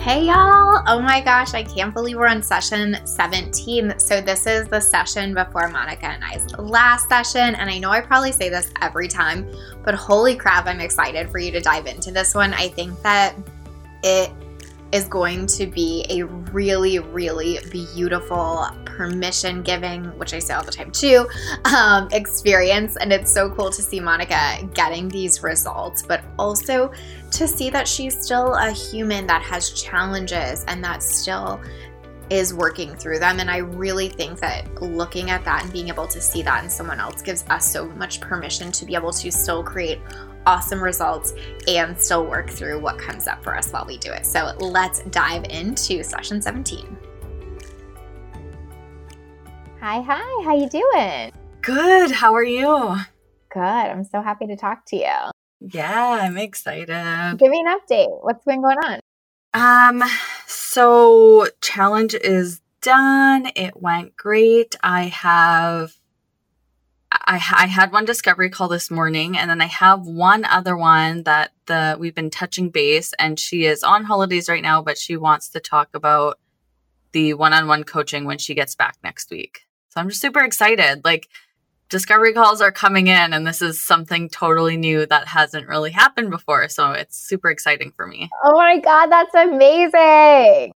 Hey y'all! Oh my gosh, I can't believe we're on session 17. So, this is the session before Monica and I's last session. And I know I probably say this every time, but holy crap, I'm excited for you to dive into this one. I think that it is going to be a really, really beautiful permission giving, which I say all the time too, um, experience. And it's so cool to see Monica getting these results, but also to see that she's still a human that has challenges and that still is working through them. And I really think that looking at that and being able to see that in someone else gives us so much permission to be able to still create awesome results and still work through what comes up for us while we do it. So let's dive into session 17. Hi, hi. How you doing? Good. How are you? Good. I'm so happy to talk to you. Yeah, I'm excited. Give me an update. What's been going on? Um, so challenge is done. It went great. I have I, I had one discovery call this morning, and then I have one other one that the we've been touching base, and she is on holidays right now, but she wants to talk about the one-on-one coaching when she gets back next week. So I'm just super excited. Like discovery calls are coming in, and this is something totally new that hasn't really happened before. So it's super exciting for me. Oh my god, that's amazing!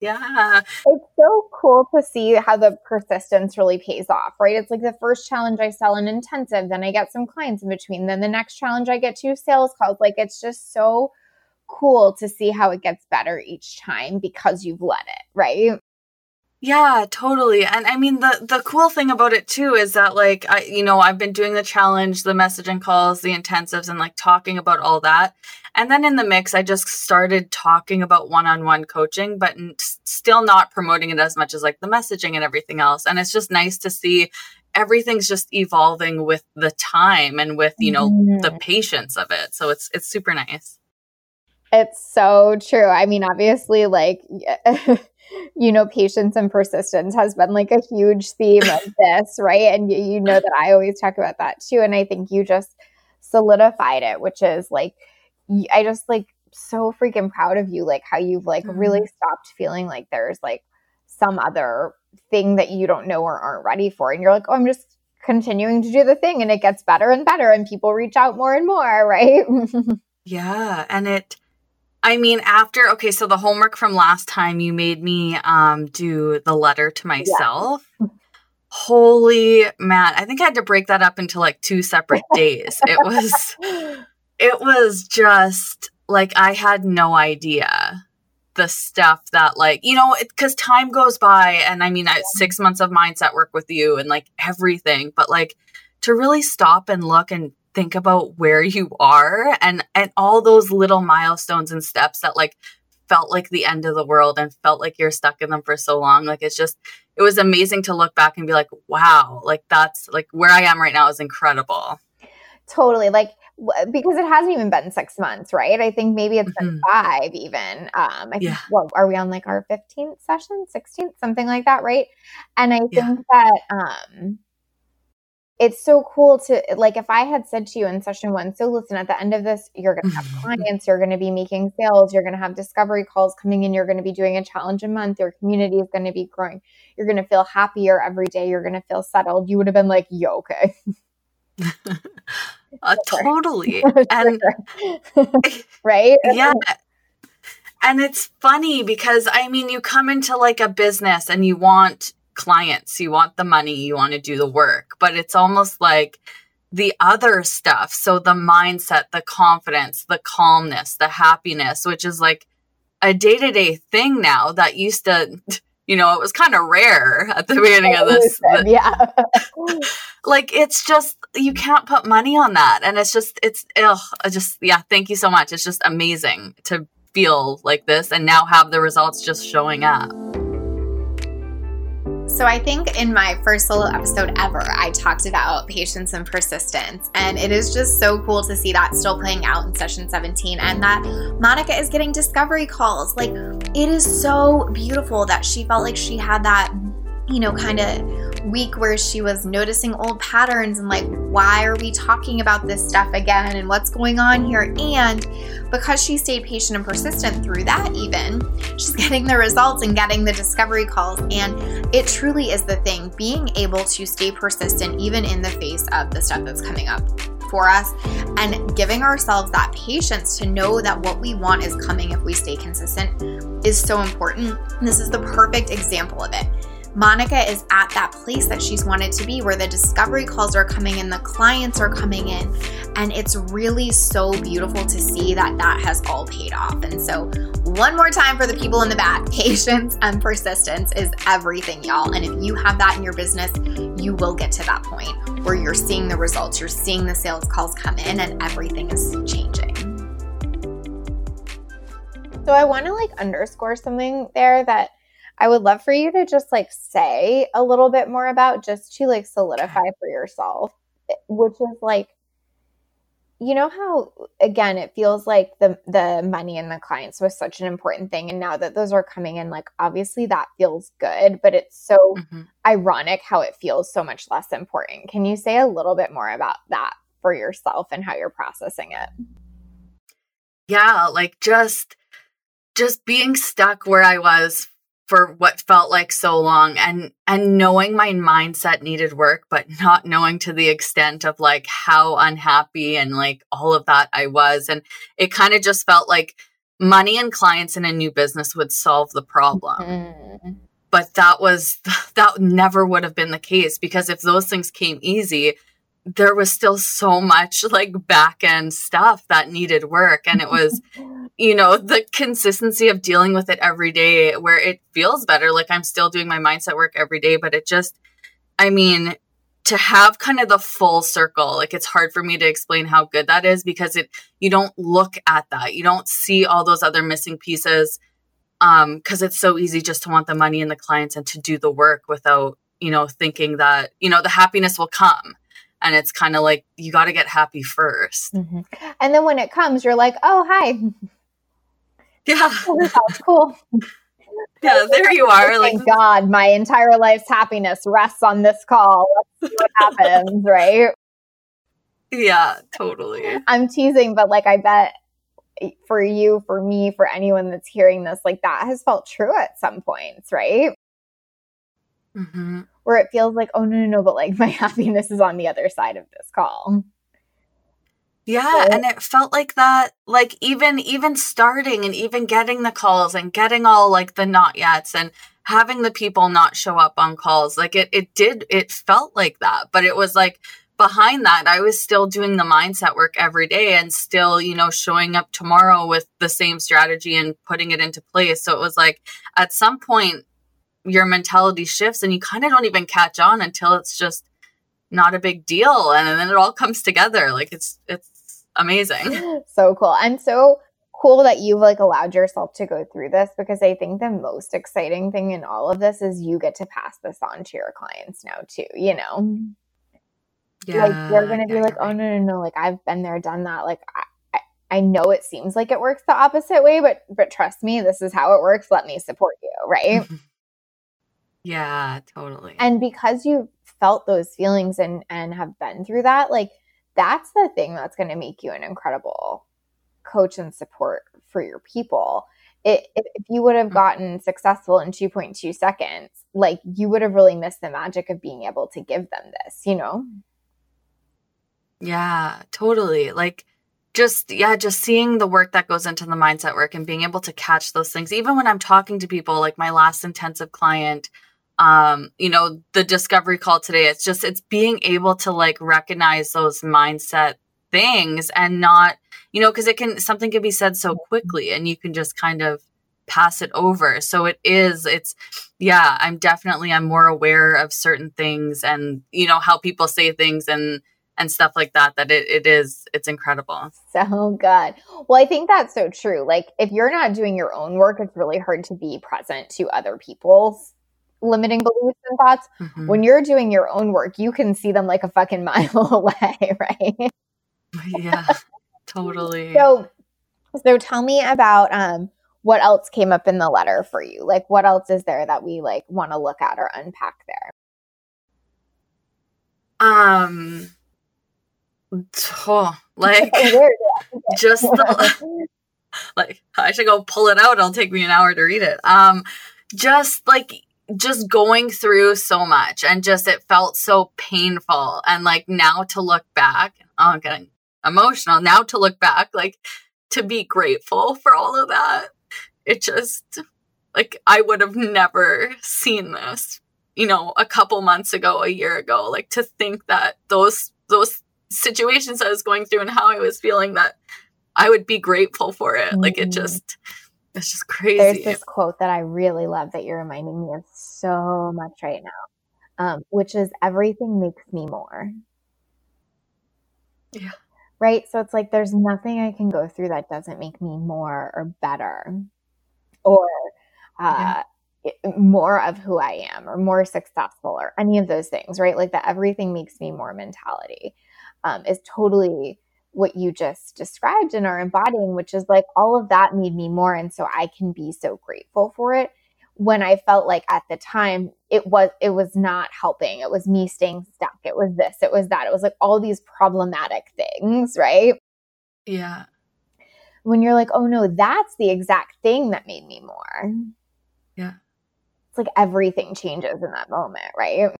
Yeah. It's so cool to see how the persistence really pays off, right? It's like the first challenge I sell an intensive, then I get some clients in between. Then the next challenge I get two sales calls. Like it's just so cool to see how it gets better each time because you've let it, right? Yeah, totally. And I mean the the cool thing about it too is that like I you know, I've been doing the challenge, the messaging calls, the intensives and like talking about all that. And then in the mix I just started talking about one-on-one coaching but n- still not promoting it as much as like the messaging and everything else. And it's just nice to see everything's just evolving with the time and with, you know, mm-hmm. the patience of it. So it's it's super nice. It's so true. I mean, obviously like you know, patience and persistence has been like a huge theme of this, right? And you, you know that I always talk about that too. And I think you just solidified it, which is like, I just like so freaking proud of you, like how you've like mm-hmm. really stopped feeling like there's like some other thing that you don't know or aren't ready for. And you're like, oh, I'm just continuing to do the thing and it gets better and better and people reach out more and more, right? yeah. And it, I mean, after okay, so the homework from last time you made me um do the letter to myself. Yeah. Holy man, I think I had to break that up into like two separate days. it was it was just like I had no idea the stuff that like you know because time goes by and i mean I, six months of mindset work with you and like everything but like to really stop and look and think about where you are and and all those little milestones and steps that like felt like the end of the world and felt like you're stuck in them for so long like it's just it was amazing to look back and be like wow like that's like where i am right now is incredible totally like because it hasn't even been six months, right? I think maybe it's been mm-hmm. five even. Um, I think, yeah. what are we on like our 15th session, 16th, something like that, right? And I yeah. think that, um, it's so cool to like if I had said to you in session one, so listen, at the end of this, you're gonna have clients, you're gonna be making sales, you're gonna have discovery calls coming in, you're gonna be doing a challenge a month, your community is gonna be growing, you're gonna feel happier every day, you're gonna feel settled. You would have been like, yo, okay. uh, totally. and right? Yeah. And it's funny because I mean, you come into like a business and you want clients, you want the money, you want to do the work, but it's almost like the other stuff. So the mindset, the confidence, the calmness, the happiness, which is like a day to day thing now that used to you know, it was kind of rare at the beginning of this. yeah. like it's just you can't put money on that. And it's just it's ugh, just yeah, thank you so much. It's just amazing to feel like this and now have the results just showing up. So, I think in my first solo episode ever, I talked about patience and persistence. And it is just so cool to see that still playing out in session 17 and that Monica is getting discovery calls. Like, it is so beautiful that she felt like she had that, you know, kind of week where she was noticing old patterns and like, why are we talking about this stuff again and what's going on here? And because she stayed patient and persistent through that, even, she's getting the results and getting the discovery calls. And it truly is the thing being able to stay persistent even in the face of the stuff that's coming up for us and giving ourselves that patience to know that what we want is coming if we stay consistent is so important. This is the perfect example of it. Monica is at that place that she's wanted to be where the discovery calls are coming in, the clients are coming in, and it's really so beautiful to see that that has all paid off. And so, one more time for the people in the back patience and persistence is everything, y'all. And if you have that in your business, you will get to that point where you're seeing the results, you're seeing the sales calls come in, and everything is changing. So, I want to like underscore something there that I would love for you to just like say a little bit more about just to like solidify for yourself, eh, which is like, you know how again it feels like the the money and the clients was such an important thing and now that those are coming in like obviously that feels good but it's so mm-hmm. ironic how it feels so much less important. Can you say a little bit more about that for yourself and how you're processing it? Yeah like just just being stuck where i was for what felt like so long and and knowing my mindset needed work but not knowing to the extent of like how unhappy and like all of that I was and it kind of just felt like money and clients in a new business would solve the problem. Mm-hmm. But that was that never would have been the case because if those things came easy, there was still so much like back end stuff that needed work and it was you know the consistency of dealing with it every day where it feels better. Like i'm still doing my mindset work every day but it just i mean to have kind of the full circle like it's hard for me to explain how good that is because it you don't look at that. You don't see all those other missing pieces um because it's so easy just to want the money and the clients and to do the work without you know thinking that you know the happiness will come and it's kind of like you got to get happy 1st mm-hmm. and then when it comes you're like oh hi. Yeah. That's cool. Yeah there you are like thank god my entire life's happiness rests on this call. Let's see what happens right? Yeah totally. I'm teasing but like i bet for you for me for anyone that's hearing this like that has felt true at some points right? Mm-hmm where it feels like, oh, no, no, no, but like my happiness is on the other side of this call. Yeah, and it felt like that like even even starting and even getting the calls and getting all like the not yets and having the people not show up on calls. Like it it did it felt like that, but it was like behind that I was still doing the mindset work every day and still, you know, showing up tomorrow with the same strategy and putting it into place. So it was like at some point your mentality shifts and you kind of don't even catch on until it's just not a big deal and then it all comes together like it's it's amazing so cool and so cool that you've like allowed yourself to go through this because i think the most exciting thing in all of this is you get to pass this on to your clients now too you know yeah, like they're gonna be like oh no no no like i've been there done that like I, I know it seems like it works the opposite way, but but trust me, this is how it works. Let me support you, right? Yeah, totally. And because you've felt those feelings and and have been through that, like that's the thing that's going to make you an incredible coach and support for your people. It, if, you would have mm-hmm. gotten successful in 2.2 seconds, like you would have really missed the magic of being able to give them this, you know? Yeah, totally. Like just yeah just seeing the work that goes into the mindset work and being able to catch those things even when i'm talking to people like my last intensive client um you know the discovery call today it's just it's being able to like recognize those mindset things and not you know because it can something can be said so quickly and you can just kind of pass it over. So it is, it's, yeah, I'm definitely, I'm more aware of certain things and, you know, how people say things and, and stuff like that, that it, it is, it's incredible. So good. Well, I think that's so true. Like, if you're not doing your own work, it's really hard to be present to other people's limiting beliefs and thoughts. Mm-hmm. When you're doing your own work, you can see them like a fucking mile away, right? Yeah, totally. So, so tell me about um, what else came up in the letter for you. Like, what else is there that we like want to look at or unpack there? Um, oh, like just the, like I should go pull it out. It'll take me an hour to read it. Um, just like just going through so much and just it felt so painful and like now to look back oh, I'm getting emotional now to look back like to be grateful for all of that it just like I would have never seen this you know a couple months ago a year ago like to think that those those situations I was going through and how I was feeling that I would be grateful for it mm-hmm. like it mm-hmm. just it's just crazy. There's this quote that I really love that you're reminding me of so much right now, um, which is everything makes me more. Yeah. Right. So it's like there's nothing I can go through that doesn't make me more or better or uh, yeah. more of who I am or more successful or any of those things, right? Like that everything makes me more mentality um, is totally what you just described and are embodying, which is like all of that made me more. And so I can be so grateful for it when I felt like at the time it was it was not helping. It was me staying stuck. It was this, it was that. It was like all these problematic things, right? Yeah. When you're like, oh no, that's the exact thing that made me more. Yeah. It's like everything changes in that moment, right?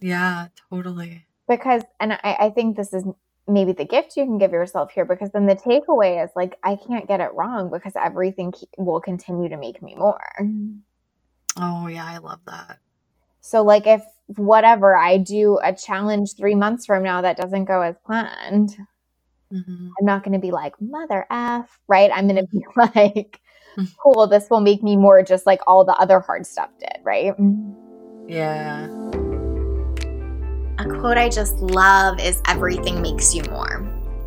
Yeah, totally. Because and I, I think this is maybe the gift you can give yourself here because then the takeaway is like I can't get it wrong because everything will continue to make me more. Oh yeah, I love that. So like if whatever I do a challenge 3 months from now that doesn't go as planned, mm-hmm. I'm not going to be like mother f, right? I'm going to be like cool, this will make me more just like all the other hard stuff did, right? Yeah. A quote I just love is everything makes you more.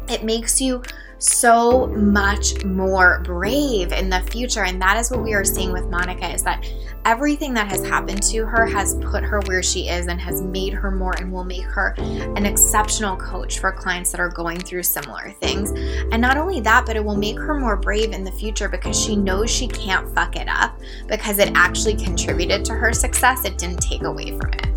It makes you so much more brave in the future. And that is what we are seeing with Monica is that everything that has happened to her has put her where she is and has made her more and will make her an exceptional coach for clients that are going through similar things. And not only that, but it will make her more brave in the future because she knows she can't fuck it up because it actually contributed to her success. It didn't take away from it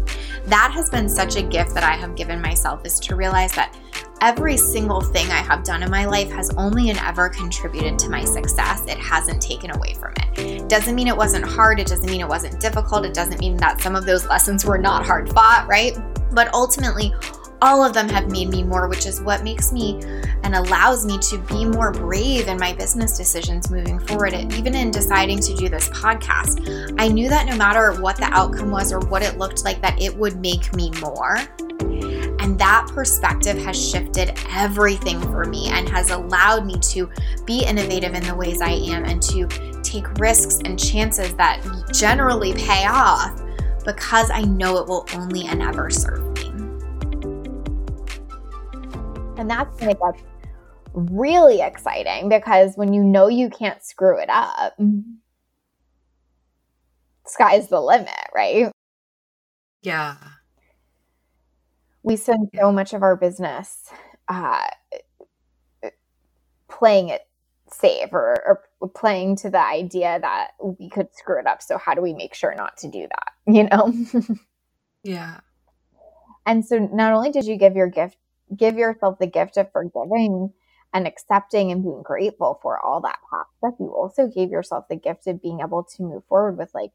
that has been such a gift that I have given myself is to realize that every single thing I have done in my life has only and ever contributed to my success. It hasn't taken away from it. Doesn't mean it wasn't hard. It doesn't mean it wasn't difficult. It doesn't mean that some of those lessons were not hard fought, right? But ultimately, all of them have made me more, which is what makes me and allows me to be more brave in my business decisions moving forward. Even in deciding to do this podcast, I knew that no matter what the outcome was or what it looked like, that it would make me more. And that perspective has shifted everything for me and has allowed me to be innovative in the ways I am and to take risks and chances that generally pay off because I know it will only and ever serve And that's when it gets really exciting because when you know you can't screw it up, sky's the limit, right? Yeah. We spend so much of our business uh, playing it safe or, or playing to the idea that we could screw it up. So, how do we make sure not to do that? You know? yeah. And so, not only did you give your gift give yourself the gift of forgiving and accepting and being grateful for all that past stuff, you also gave yourself the gift of being able to move forward with like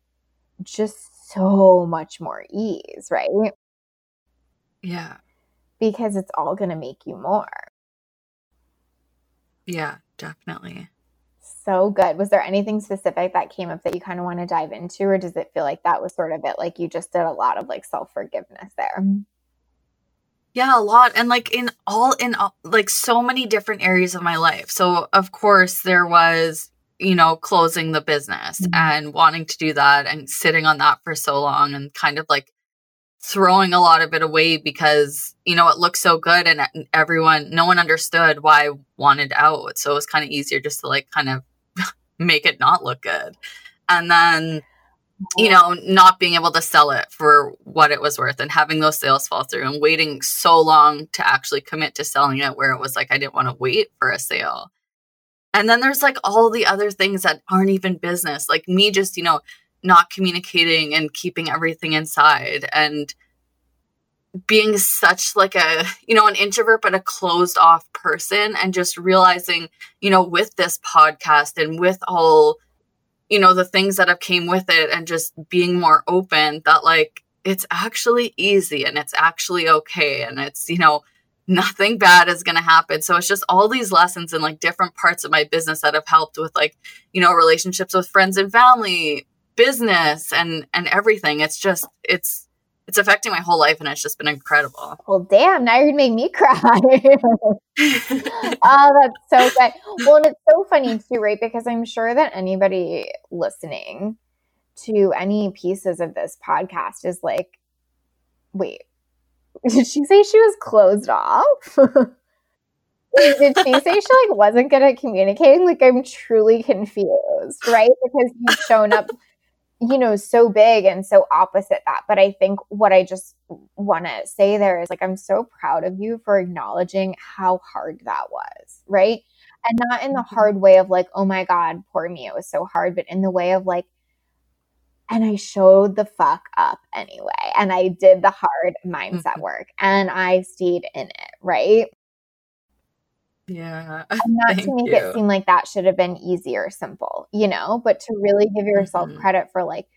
just so much more ease, right? Yeah. Because it's all going to make you more. Yeah, definitely. So good. Was there anything specific that came up that you kind of want to dive into, or does it feel like that was sort of it? Like you just did a lot of like self forgiveness there? Yeah, a lot. And like in all, in all, like so many different areas of my life. So, of course, there was you know, closing the business mm-hmm. and wanting to do that and sitting on that for so long and kind of like throwing a lot of it away because, you know, it looked so good and everyone, no one understood why I wanted out. So it was kind of easier just to like kind of make it not look good. And then, you know, not being able to sell it for what it was worth and having those sales fall through and waiting so long to actually commit to selling it where it was like I didn't want to wait for a sale. And then there's like all the other things that aren't even business, like me just, you know, not communicating and keeping everything inside and being such like a you know an introvert but a closed off person and just realizing you know with this podcast and with all you know the things that have came with it and just being more open that like it's actually easy and it's actually okay and it's you know nothing bad is going to happen. So it's just all these lessons in like different parts of my business that have helped with like you know relationships with friends and family business and and everything. It's just it's it's affecting my whole life and it's just been incredible. Well, damn, now you're making me cry. oh, that's so good. Well, and it's so funny too, right? Because I'm sure that anybody listening to any pieces of this podcast is like, wait, did she say she was closed off? did she say she like wasn't good at communicating? Like I'm truly confused, right? Because you've shown up you know, so big and so opposite that. But I think what I just want to say there is like, I'm so proud of you for acknowledging how hard that was, right? And not in the hard way of like, oh my God, poor me, it was so hard, but in the way of like, and I showed the fuck up anyway. And I did the hard mindset mm-hmm. work and I stayed in it, right? Yeah. And not to make you. it seem like that should have been easy or simple, you know, but to really give yourself mm-hmm. credit for like,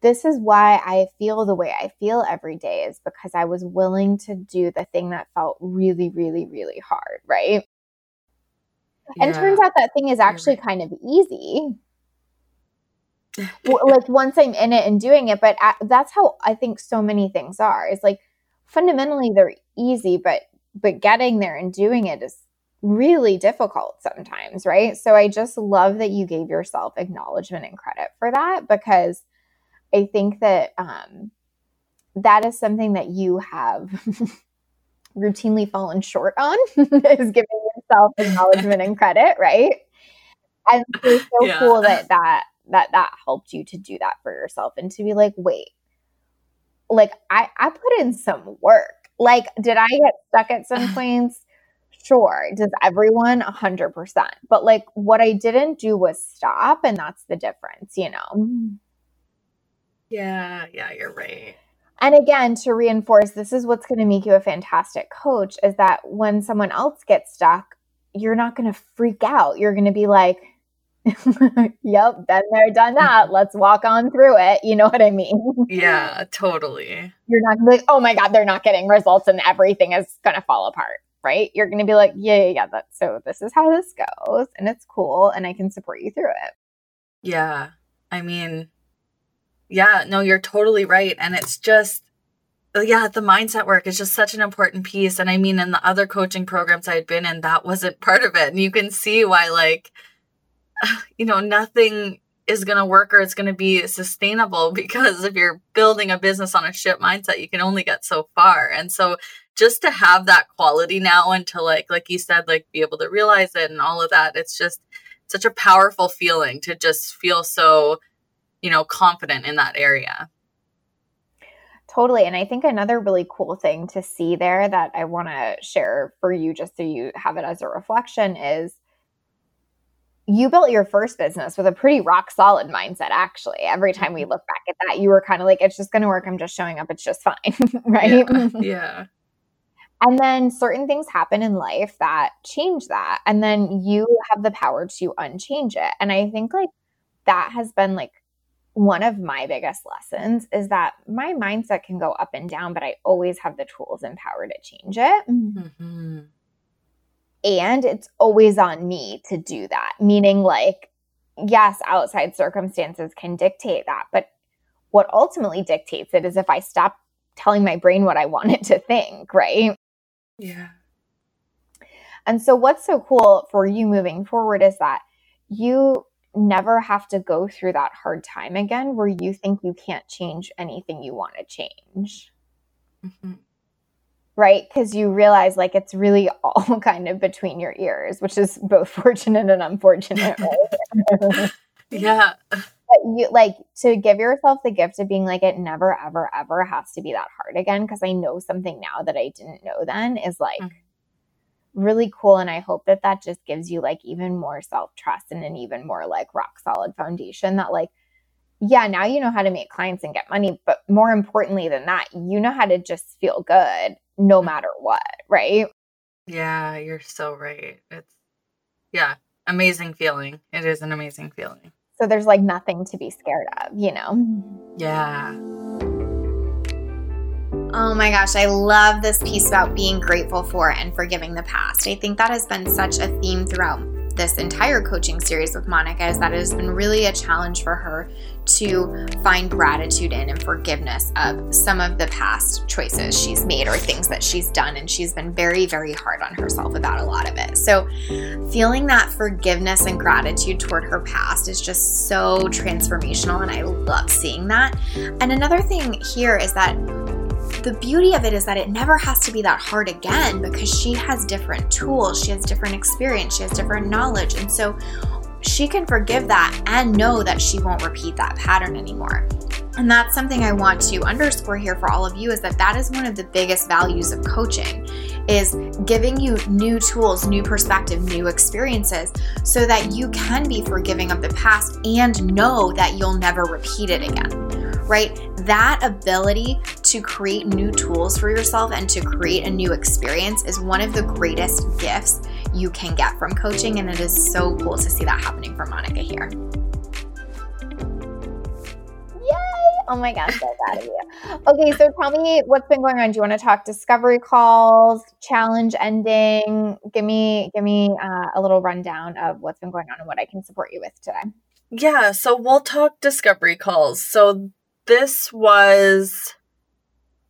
this is why I feel the way I feel every day is because I was willing to do the thing that felt really, really, really hard, right? Yeah. And turns out that thing is actually right. kind of easy. like once I'm in it and doing it, but that's how I think so many things are. It's like fundamentally they're easy, but but getting there and doing it is really difficult sometimes, right? So I just love that you gave yourself acknowledgement and credit for that because I think that um, that is something that you have routinely fallen short on is giving yourself acknowledgement and credit, right? And it's so yeah. cool that that that that helped you to do that for yourself and to be like, wait, like I I put in some work. Like, did I get stuck at some points? Sure. Does everyone? 100%. But like what I didn't do was stop. And that's the difference, you know? Mm-hmm. Yeah. Yeah. You're right. And again, to reinforce, this is what's going to make you a fantastic coach is that when someone else gets stuck, you're not going to freak out. You're going to be like, yep, been there, done mm-hmm. that. Let's walk on through it. You know what I mean? Yeah, totally. You're not like, oh my God, they're not getting results and everything is going to fall apart right? You're going to be like, yeah, yeah, yeah, that's so this is how this goes and it's cool and I can support you through it. Yeah. I mean, yeah, no, you're totally right. And it's just, uh, yeah, the mindset work is just such an important piece. And I mean, in the other coaching programs I'd been in, that wasn't part of it. And you can see why, like, you know, nothing is going to work or it's going to be sustainable because if you're building a business on a ship mindset, you can only get so far. And so just to have that quality now and to like like you said like be able to realize it and all of that it's just such a powerful feeling to just feel so you know confident in that area Totally. And I think another really cool thing to see there that I want to share for you, just so you have it as a reflection, is you built your first business with a pretty rock solid mindset, actually. Every time we mm-hmm. look back at that, you were kind of like, it's just going to work. I'm just showing up. It's just fine. right. Yeah. yeah. And then certain things happen in life that change that. And then you have the power to unchange it. And I think like that has been like one of my biggest lessons is that my mindset can go up and down, but I always have the tools and power to change it. Mm-hmm. And it's always on me to do that. Meaning, like, yes, outside circumstances can dictate that. But what ultimately dictates it is if I stop telling my brain what I want it to think, right? Yeah. And so, what's so cool for you moving forward is that you never have to go through that hard time again where you think you can't change anything you want to change. Mm-hmm. Right? Because you realize like it's really all kind of between your ears, which is both fortunate and unfortunate, right? yeah. But you like to give yourself the gift of being like, it never, ever, ever has to be that hard again. Cause I know something now that I didn't know then is like, mm-hmm really cool. And I hope that that just gives you like even more self trust and an even more like rock solid foundation that, like, yeah, now you know how to make clients and get money. But more importantly than that, you know how to just feel good no mm. matter what, right? Yeah, you're so right. It's, yeah, amazing feeling. It is an amazing feeling. So there's like nothing to be scared of, you know? Yeah. Oh my gosh, I love this piece about being grateful for and forgiving the past. I think that has been such a theme throughout this entire coaching series with Monica is that it has been really a challenge for her to find gratitude in and forgiveness of some of the past choices she's made or things that she's done. And she's been very, very hard on herself about a lot of it. So, feeling that forgiveness and gratitude toward her past is just so transformational. And I love seeing that. And another thing here is that the beauty of it is that it never has to be that hard again because she has different tools, she has different experience, she has different knowledge. And so she can forgive that and know that she won't repeat that pattern anymore. And that's something I want to underscore here for all of you is that that is one of the biggest values of coaching is giving you new tools, new perspective, new experiences so that you can be forgiving of the past and know that you'll never repeat it again right? That ability to create new tools for yourself and to create a new experience is one of the greatest gifts you can get from coaching. And it is so cool to see that happening for Monica here. Yay! Oh my gosh, so proud of you. Okay, so tell me what's been going on. Do you want to talk discovery calls, challenge ending? Give me give me uh, a little rundown of what's been going on and what I can support you with today. Yeah, so we'll talk discovery calls. So this was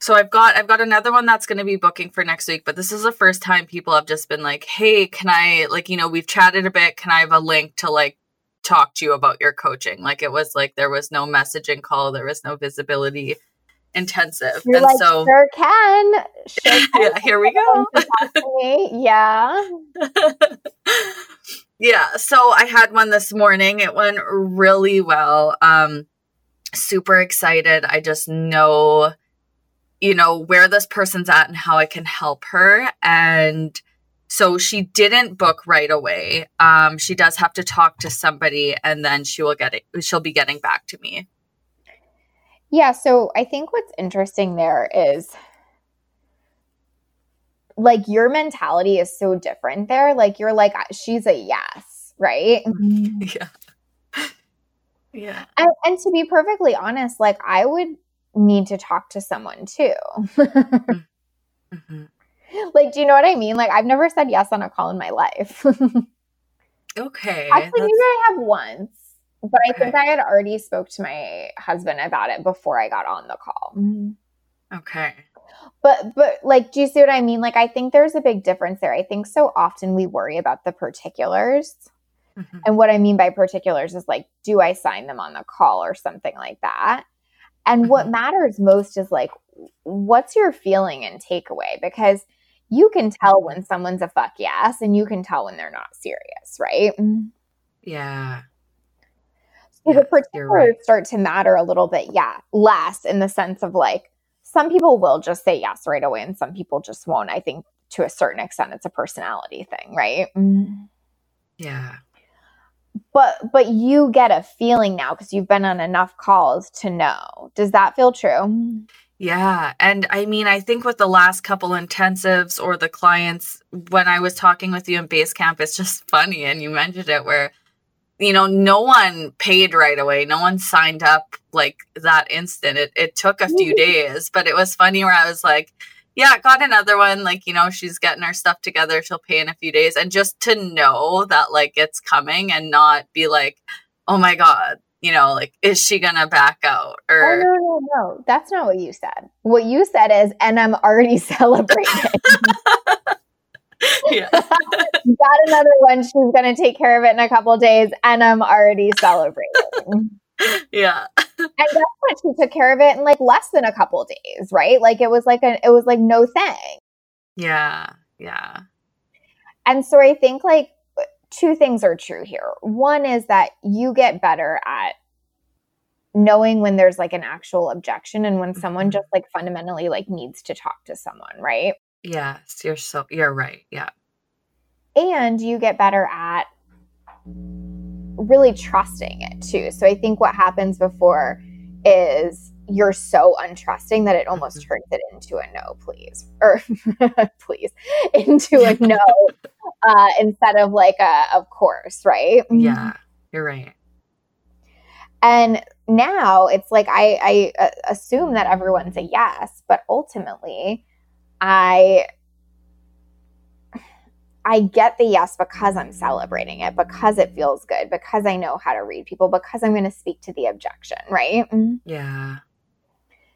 so I've got I've got another one that's going to be booking for next week, but this is the first time people have just been like, "Hey, can I like, you know, we've chatted a bit, can I have a link to like talk to you about your coaching?" Like it was like there was no messaging call, there was no visibility intensive. You're and like, so sure can. Sure can. yeah, here we go. yeah. yeah, so I had one this morning. It went really well. Um super excited. I just know, you know, where this person's at and how I can help her. And so she didn't book right away. Um, she does have to talk to somebody and then she will get it, she'll be getting back to me. Yeah. So I think what's interesting there is like your mentality is so different there. Like you're like, she's a yes, right? Yeah. Yeah. And, and to be perfectly honest, like I would need to talk to someone too. mm-hmm. Like, do you know what I mean? Like, I've never said yes on a call in my life. okay. Actually, maybe I have once, but okay. I think I had already spoke to my husband about it before I got on the call. Okay. But but like, do you see what I mean? Like, I think there's a big difference there. I think so often we worry about the particulars Mm-hmm. And what I mean by particulars is like, do I sign them on the call or something like that? And mm-hmm. what matters most is like, what's your feeling and takeaway? Because you can tell when someone's a fuck yes and you can tell when they're not serious, right? Yeah. So the particulars right. start to matter a little bit, yeah, less in the sense of like, some people will just say yes right away and some people just won't. I think to a certain extent, it's a personality thing, right? Yeah but but you get a feeling now because you've been on enough calls to know. Does that feel true? Yeah and i mean i think with the last couple intensives or the clients when i was talking with you in base camp it's just funny and you mentioned it where you know no one paid right away. No one signed up like that instant. It, it took a few mm-hmm. days but it was funny where i was like yeah, got another one. Like, you know, she's getting her stuff together. She'll pay in a few days. And just to know that, like, it's coming and not be like, oh my God, you know, like, is she going to back out? Oh, or, oh, no, no, no. That's not what you said. What you said is, and I'm already celebrating. yeah. got another one. She's going to take care of it in a couple days, and I'm already celebrating. yeah. and guess what? She took care of it in like less than a couple days, right? Like it was like a, it was like no thing. Yeah. Yeah. And so I think like two things are true here. One is that you get better at knowing when there's like an actual objection and when someone mm-hmm. just like fundamentally like needs to talk to someone, right? Yes, you're so you're right. Yeah. And you get better at really trusting it too. So I think what happens before is you're so untrusting that it almost mm-hmm. turns it into a no, please, or please, into a no uh, instead of like a of course, right? Yeah, you're right. And now it's like I, I uh, assume that everyone's a yes, but ultimately, I I get the yes because I'm celebrating it, because it feels good, because I know how to read people, because I'm going to speak to the objection, right? Mm-hmm. Yeah.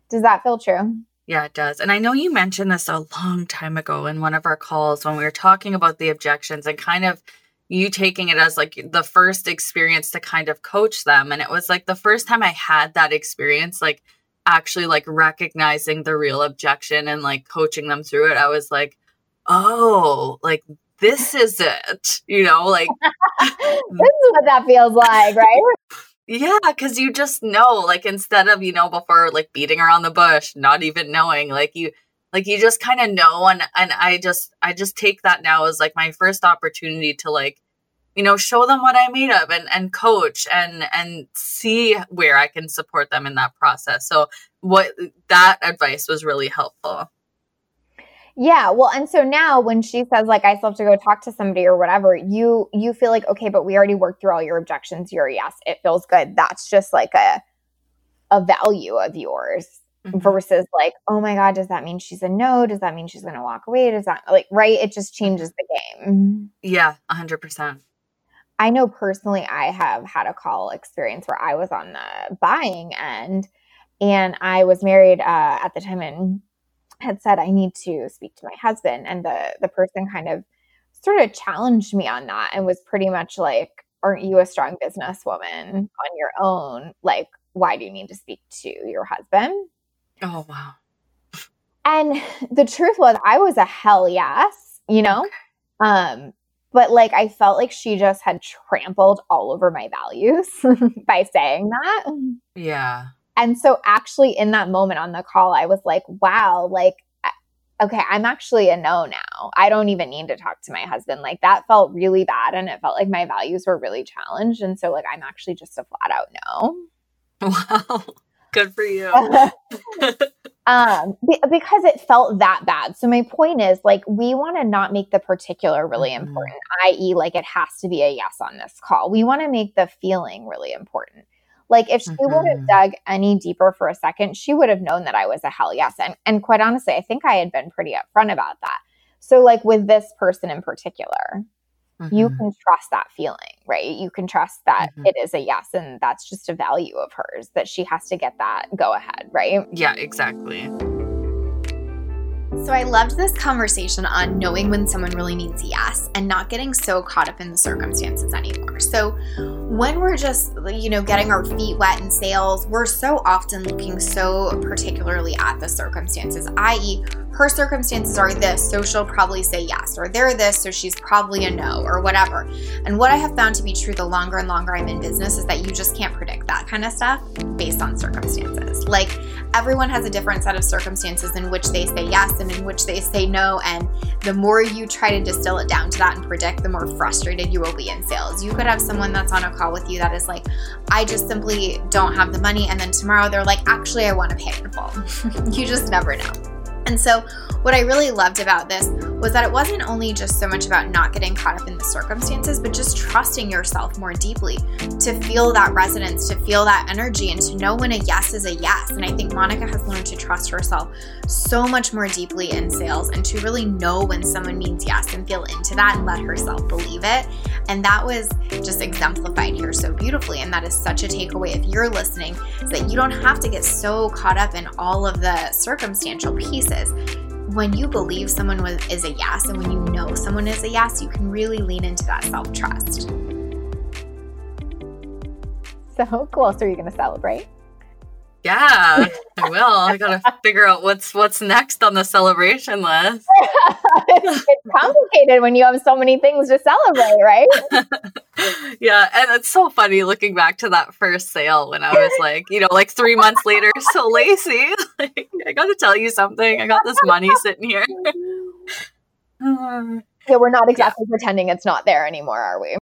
Does that feel true? Yeah, it does. And I know you mentioned this a long time ago in one of our calls when we were talking about the objections and kind of you taking it as like the first experience to kind of coach them. And it was like the first time I had that experience, like actually like recognizing the real objection and like coaching them through it. I was like, oh, like this is it, you know, like this is what that feels like, right? Yeah, because you just know, like instead of, you know, before like beating around the bush, not even knowing, like you like you just kind of know and and I just I just take that now as like my first opportunity to like, you know, show them what I'm made of and and coach and and see where I can support them in that process. So what that advice was really helpful. Yeah, well, and so now when she says like I still have to go talk to somebody or whatever, you you feel like okay, but we already worked through all your objections. You're yes, it feels good. That's just like a a value of yours mm-hmm. versus like, oh my god, does that mean she's a no? Does that mean she's going to walk away? Does that like right? It just changes the game. Yeah, hundred percent. I know personally, I have had a call experience where I was on the buying end, and I was married uh, at the time and had said I need to speak to my husband and the the person kind of sort of challenged me on that and was pretty much like aren't you a strong businesswoman on your own? Like why do you need to speak to your husband? Oh wow. And the truth was I was a hell yes you know? Okay. um but like I felt like she just had trampled all over my values by saying that. Yeah and so, actually, in that moment on the call, I was like, wow, like, okay, I'm actually a no now. I don't even need to talk to my husband. Like, that felt really bad. And it felt like my values were really challenged. And so, like, I'm actually just a flat out no. Wow. Good for you. um be- because it felt that bad so my point is like we want to not make the particular really mm-hmm. important i.e like it has to be a yes on this call we want to make the feeling really important like if she mm-hmm. would have mm-hmm. dug any deeper for a second, she would have known that I was a hell yes. And and quite honestly, I think I had been pretty upfront about that. So like with this person in particular, mm-hmm. you can trust that feeling, right? You can trust that mm-hmm. it is a yes and that's just a value of hers that she has to get that go ahead, right? Yeah, exactly. So I loved this conversation on knowing when someone really means yes and not getting so caught up in the circumstances anymore. So when we're just, you know, getting our feet wet in sales, we're so often looking so particularly at the circumstances, i.e., her circumstances are this, so she'll probably say yes, or they're this, so she's probably a no, or whatever. And what I have found to be true the longer and longer I'm in business is that you just can't predict that kind of stuff based on circumstances. Like everyone has a different set of circumstances in which they say yes and in which they say no. And the more you try to distill it down to that and predict, the more frustrated you will be in sales. You could have someone that's on a call with you that is like, I just simply don't have the money. And then tomorrow they're like, actually, I want to pay in full. you just never know. And so, what I really loved about this was that it wasn't only just so much about not getting caught up in the circumstances, but just trusting yourself more deeply to feel that resonance, to feel that energy, and to know when a yes is a yes. And I think Monica has learned to trust herself so much more deeply in sales and to really know when someone means yes and feel into that and let herself believe it. And that was just exemplified here so beautifully. And that is such a takeaway if you're listening, is that you don't have to get so caught up in all of the circumstantial pieces when you believe someone is a yes and when you know someone is a yes, you can really lean into that self trust. So cool. else are you going to celebrate? Yeah, I will. I gotta figure out what's what's next on the celebration list. it's, complicated when you have so many things to celebrate, right? yeah, and it's so funny looking back to that first sale when I was like, you know, like three months later. So Lacey, like, I gotta tell you something. I got this money sitting here. yeah, we're not exactly yeah. pretending it's not there anymore, are we?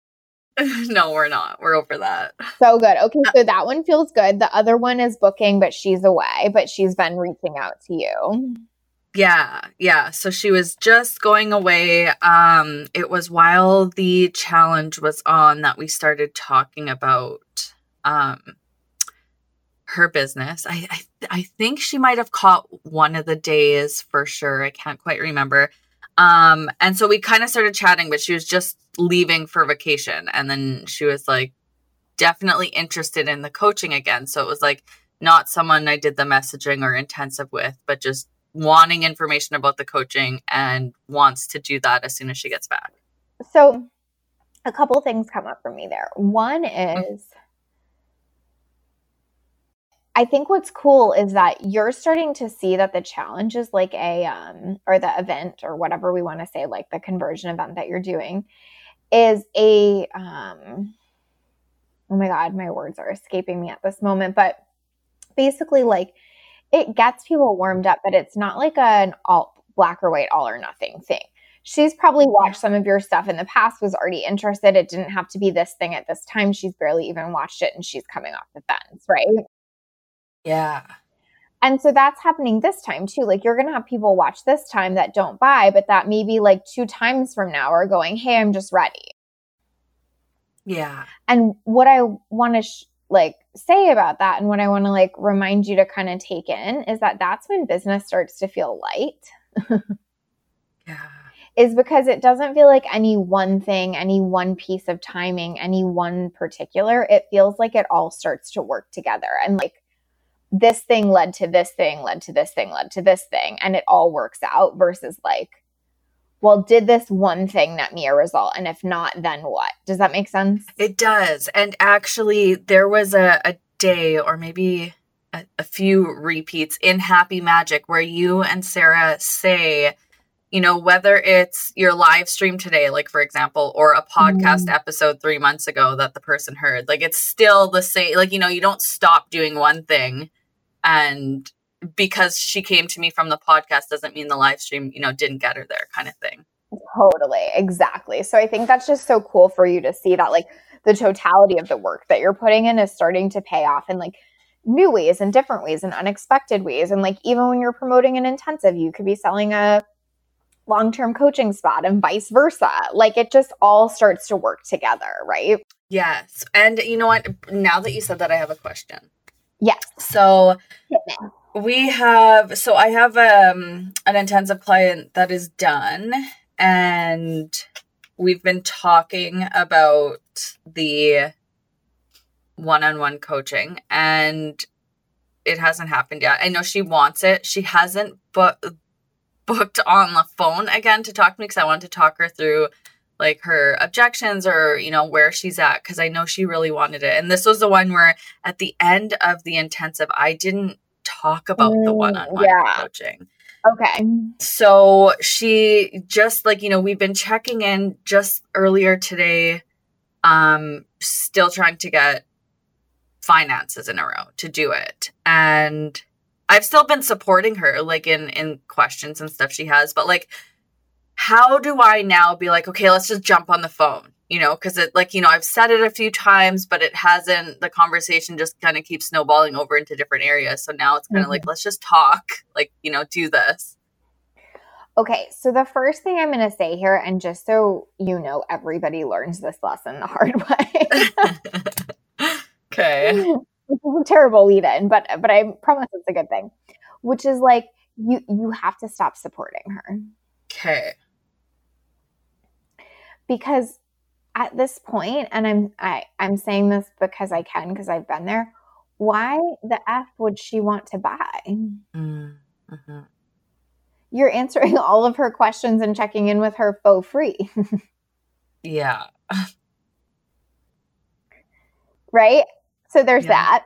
no, we're not. We're over that. So good. Okay, so that one feels good. The other one is booking, but she's away, but she's been reaching out to you. Yeah, yeah. So she was just going away. Um, it was while the challenge was on that we started talking about um her business. I I, I think she might have caught one of the days for sure. I can't quite remember. Um, and so we kind of started chatting, but she was just leaving for vacation. And then she was like, definitely interested in the coaching again. So it was like not someone I did the messaging or intensive with, but just wanting information about the coaching and wants to do that as soon as she gets back. So a couple things come up for me there. One mm-hmm. is I think what's cool is that you're starting to see that the challenge is like a um or the event or whatever we want to say like the conversion event that you're doing is a um oh my god my words are escaping me at this moment but basically like it gets people warmed up but it's not like an all black or white all or nothing thing. She's probably watched some of your stuff in the past was already interested. It didn't have to be this thing at this time. She's barely even watched it and she's coming off the fence right yeah. And so that's happening this time too. Like you're going to have people watch this time that don't buy, but that maybe like two times from now are going, Hey, I'm just ready. Yeah. And what I want to sh- like say about that and what I want to like remind you to kind of take in is that that's when business starts to feel light. yeah. Is because it doesn't feel like any one thing, any one piece of timing, any one particular. It feels like it all starts to work together. And like this thing led to this thing, led to this thing, led to this thing, and it all works out versus like, well, did this one thing net me a result? And if not, then what? Does that make sense? It does. And actually, there was a, a day or maybe a, a few repeats in Happy Magic where you and Sarah say, you know, whether it's your live stream today, like for example, or a podcast mm. episode three months ago that the person heard, like it's still the same. Like, you know, you don't stop doing one thing and because she came to me from the podcast doesn't mean the live stream you know didn't get her there kind of thing. Totally. Exactly. So i think that's just so cool for you to see that like the totality of the work that you're putting in is starting to pay off in like new ways and different ways and unexpected ways. And like even when you're promoting an intensive you could be selling a long-term coaching spot and vice versa. Like it just all starts to work together right? Yes. And you know what? Now that you said that i have a question Yes. So we have so I have um an intensive client that is done and we've been talking about the one-on-one coaching and it hasn't happened yet. I know she wants it. She hasn't but booked on the phone again to talk to me because I wanted to talk her through like her objections or you know where she's at because i know she really wanted it. And this was the one where at the end of the intensive i didn't talk about mm, the one-on-one yeah. coaching. Okay. So she just like you know we've been checking in just earlier today um still trying to get finances in a row to do it. And i've still been supporting her like in in questions and stuff she has but like how do I now be like, okay, let's just jump on the phone? You know, because it like, you know, I've said it a few times, but it hasn't, the conversation just kind of keeps snowballing over into different areas. So now it's kind of mm-hmm. like, let's just talk, like, you know, do this. Okay, so the first thing I'm going to say here, and just so you know, everybody learns this lesson the hard way. okay. This is a terrible lead in, but but I promise it's a good thing. Which is like you you have to stop supporting her. Okay because at this point and i'm I, i'm saying this because i can because i've been there why the f would she want to buy mm-hmm. you're answering all of her questions and checking in with her for free. yeah. right? So there's yeah.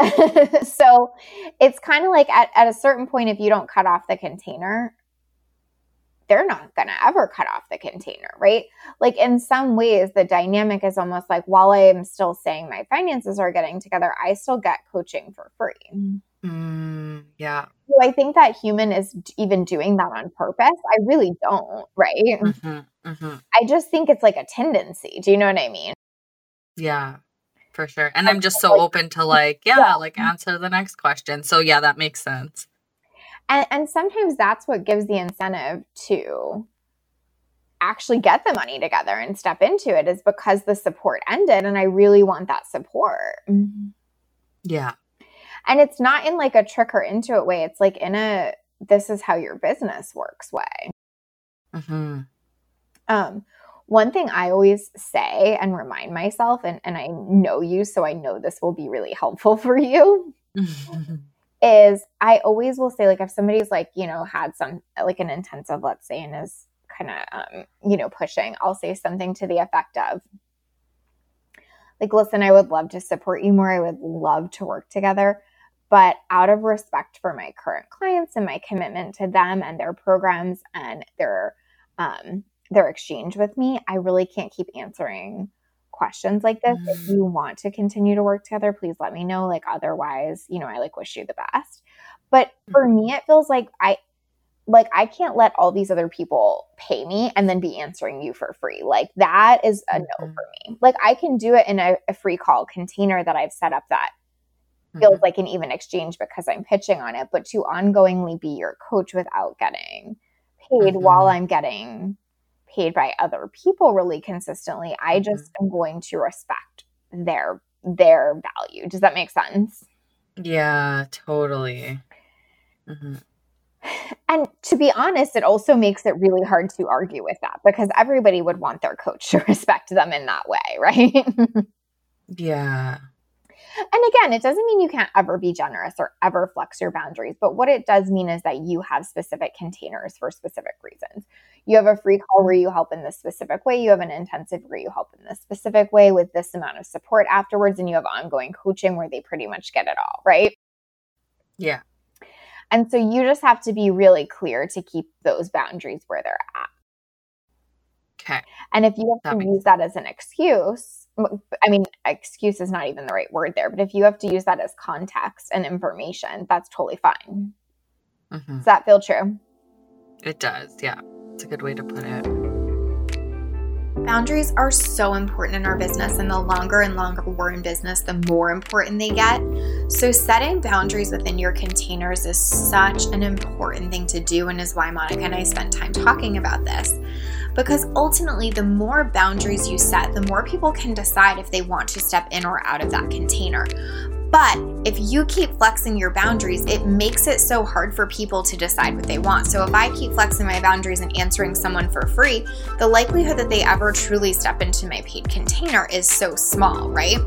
that. so it's kind of like at, at a certain point, if you don't cut off the container, they're not going to ever cut off the container, right? Like in some ways, the dynamic is almost like while I am still saying my finances are getting together, I still get coaching for free. Mm, yeah. So I think that human is even doing that on purpose. I really don't, right? Mm-hmm, mm-hmm. I just think it's like a tendency. Do you know what I mean? Yeah, for sure. And I'm just so open to like, yeah, yeah. like answer the next question. So yeah, that makes sense. And, and sometimes that's what gives the incentive to actually get the money together and step into it is because the support ended and I really want that support. Yeah. And it's not in like a trick her into it way. It's like in a this is how your business works way. Mm-hmm. Um, one thing I always say and remind myself, and, and I know you, so I know this will be really helpful for you, is I always will say, like, if somebody's like, you know, had some, like an intensive, let's say, and is kind of, um, you know, pushing, I'll say something to the effect of, like, listen, I would love to support you more. I would love to work together. But out of respect for my current clients and my commitment to them and their programs and their um, their exchange with me, I really can't keep answering questions like this. Mm. If you want to continue to work together, please let me know. Like otherwise, you know, I like wish you the best. But for mm. me, it feels like I like I can't let all these other people pay me and then be answering you for free. Like that is a no mm-hmm. for me. Like I can do it in a, a free call container that I've set up that feels mm-hmm. like an even exchange because I'm pitching on it, but to ongoingly be your coach without getting paid mm-hmm. while I'm getting paid by other people really consistently, I mm-hmm. just am going to respect their their value. Does that make sense? Yeah, totally. Mm-hmm. And to be honest, it also makes it really hard to argue with that because everybody would want their coach to respect them in that way, right? yeah. And again, it doesn't mean you can't ever be generous or ever flex your boundaries, but what it does mean is that you have specific containers for specific reasons. You have a free call where you help in this specific way, you have an intensive where you help in this specific way with this amount of support afterwards, and you have ongoing coaching where they pretty much get it all, right? Yeah. And so you just have to be really clear to keep those boundaries where they're at. Okay. And if you have that to use that as an excuse, I mean, excuse is not even the right word there, but if you have to use that as context and information, that's totally fine. Mm-hmm. Does that feel true? It does. Yeah. It's a good way to put it. Boundaries are so important in our business, and the longer and longer we're in business, the more important they get. So, setting boundaries within your containers is such an important thing to do, and is why Monica and I spent time talking about this because ultimately, the more boundaries you set, the more people can decide if they want to step in or out of that container. But if you keep flexing your boundaries, it makes it so hard for people to decide what they want. So if I keep flexing my boundaries and answering someone for free, the likelihood that they ever truly step into my paid container is so small, right?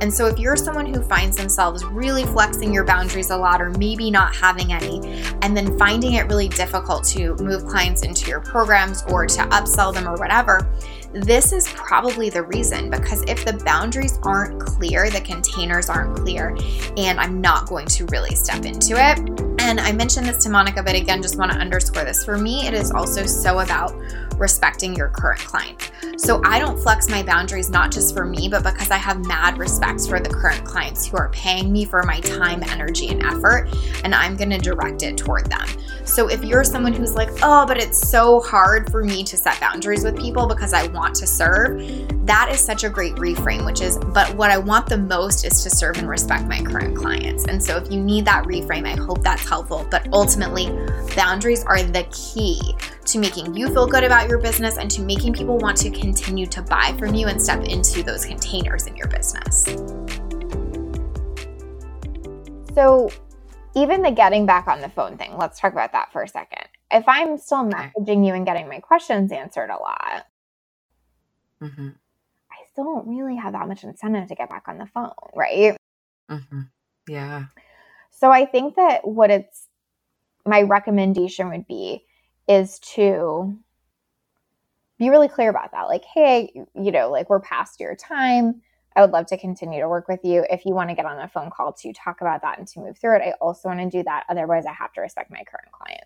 And so if you're someone who finds themselves really flexing your boundaries a lot or maybe not having any, and then finding it really difficult to move clients into your programs or to upsell them or whatever, this is probably the reason because if the boundaries aren't clear, the containers aren't clear, and I'm not going to really step into it. And I mentioned this to Monica, but again, just want to underscore this. For me, it is also so about respecting your current client. So I don't flex my boundaries not just for me, but because I have mad respect for the current clients who are paying me for my time, energy, and effort, and I'm to direct it toward them. So if you're someone who's like, oh, but it's so hard for me to set boundaries with people because I want to serve, that is such a great reframe, which is, but what I want the most is to serve and respect my current clients. And so if you need that reframe, I hope that's helpful. But ultimately, boundaries are the key to making you feel good about your business and to making people want to continue to buy from you and step into those containers in your business. So, even the getting back on the phone thing, let's talk about that for a second. If I'm still messaging you and getting my questions answered a lot, mm-hmm. I still don't really have that much incentive to get back on the phone, right? Mm-hmm. Yeah. So I think that what it's my recommendation would be is to be really clear about that. Like, hey, you know, like we're past your time. I would love to continue to work with you. If you want to get on a phone call to talk about that and to move through it, I also want to do that. Otherwise, I have to respect my current client.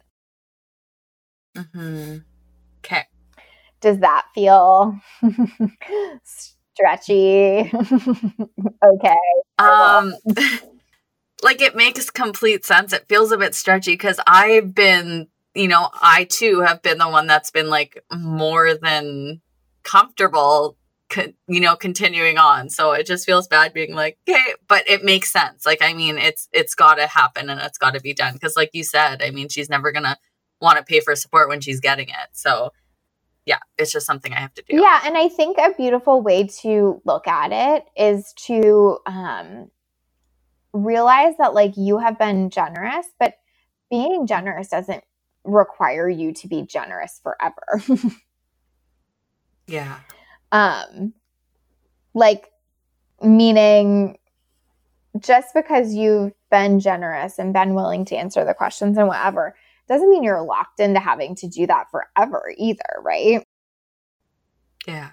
Mm-hmm. Okay. Does that feel stretchy? okay. Um, like it makes complete sense. It feels a bit stretchy because I've been, you know, I too have been the one that's been like more than comfortable co- you know continuing on. So it just feels bad being like okay but it makes sense. Like i mean it's it's got to happen and it's got to be done. Because like you said i mean she's never gonna want to pay for support when she's getting it. So yeah it's just something i have to do. Yeah, and I think a beautiful way to look at it is to um, realize that like you have been generous, but being generous doesn't require you to be generous forever. yeah um, like meaning just because you've been generous and been willing to answer the questions and whatever doesn't mean you're locked into having to do that forever either, right? yeah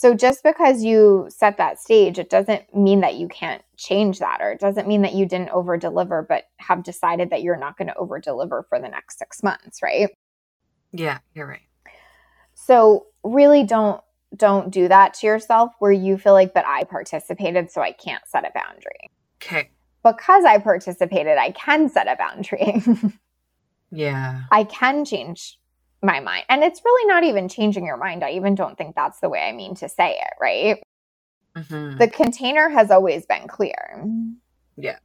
So just because you set that stage, it doesn't mean that you can't change that, or it doesn't mean that you didn't over deliver, but have decided that you're not going to over deliver for the next six months, right? yeah you're right So really don't don't do that to yourself where you feel like but I participated so I can't set a boundary. okay Because I participated, I can set a boundary. yeah I can change my mind. And it's really not even changing your mind. I even don't think that's the way I mean to say it, right? hmm the container has always been clear. Yeah.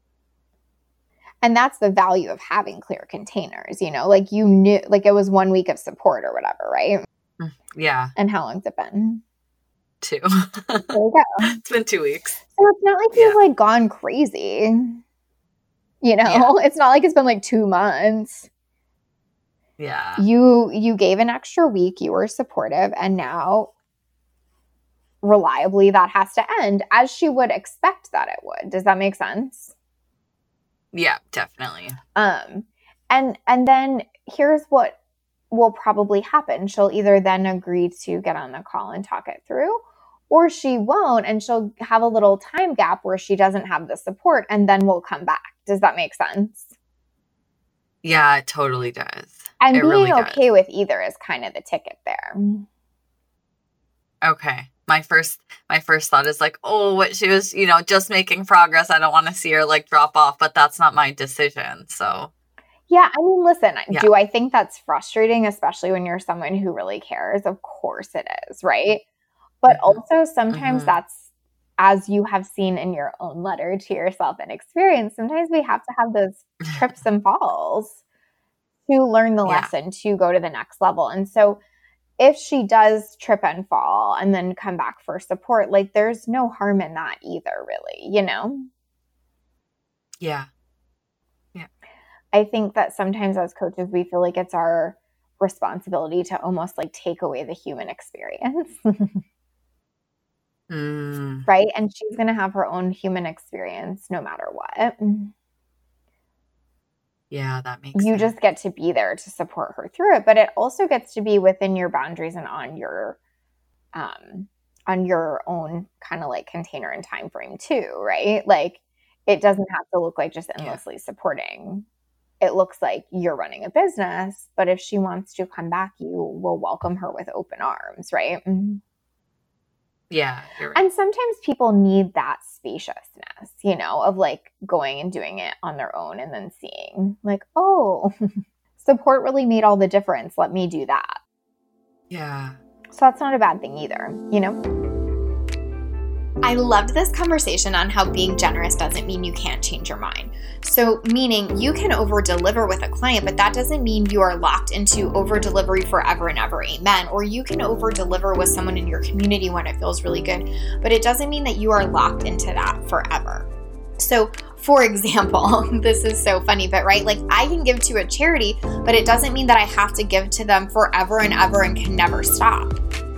And that's the value of having clear containers, you know, like you knew, like it was one week of support or whatever, right? yeah And how long's it been? two There you go. it's been two weeks So it's not like you've like gone crazy, you know, it's not like it's been like two months. Yeah. You, you gave an extra week, you were supportive, and now reliably that has to end as she would expect that it would. Does that make sense? yeah definitely. Um and and then here's what will probably happen. She'll either then agree to get on the call and talk it through or she won't and she'll have a little time gap where she doesn't have the support and then we'll come back. Does that make sense? Yeah it totally does and It being really does. okay with either is kind of the ticket there Okay. My first my first thought is like, oh, what she was, you know, just making progress. I don't want to see her like drop off, but that's not my decision. So yeah i mean listen Yeah. do i think that's frustrating especially when you're someone who really cares of course it is right but Mhm. also sometimes Mhm. that's as you have seen in your own letter to yourself and experience sometimes we have to have those trips and falls to learn the Yeah. lesson to go to the next level and so if she does trip and fall and then come back for support like there's no harm in that either really you know yeah. Yeah. I think that sometimes as coaches, we feel like it's our responsibility to almost like take away the human experience, Mm, right? And she's going to have her own human experience no matter what. Yeah, that makes You sense. just get to be there to support her through it, but it also gets to be within your boundaries and on your um on your own kind of like container and time frame too, right? Like it doesn't have to look like just Yeah. endlessly supporting. It looks like you're running a business, but if she wants to come back, you will welcome her with open arms, right? Yeah, right. And sometimes people need that spaciousness, you know, of like going and doing it on their own and then seeing, like, oh, support really made all the difference. Let me do that. yeah. So that's not a bad thing either, you know? I loved this conversation on how being generous doesn't mean you can't change your mind. So, meaning you can over deliver with a client, but that doesn't mean you are locked into over delivery forever and ever. Amen. Or you can over deliver with someone in your community when it feels really good, but it doesn't mean that you are locked into that forever. So, for example, this is so funny, but right, like I can give to a charity, but it doesn't mean that I have to give to them forever and ever and can never stop.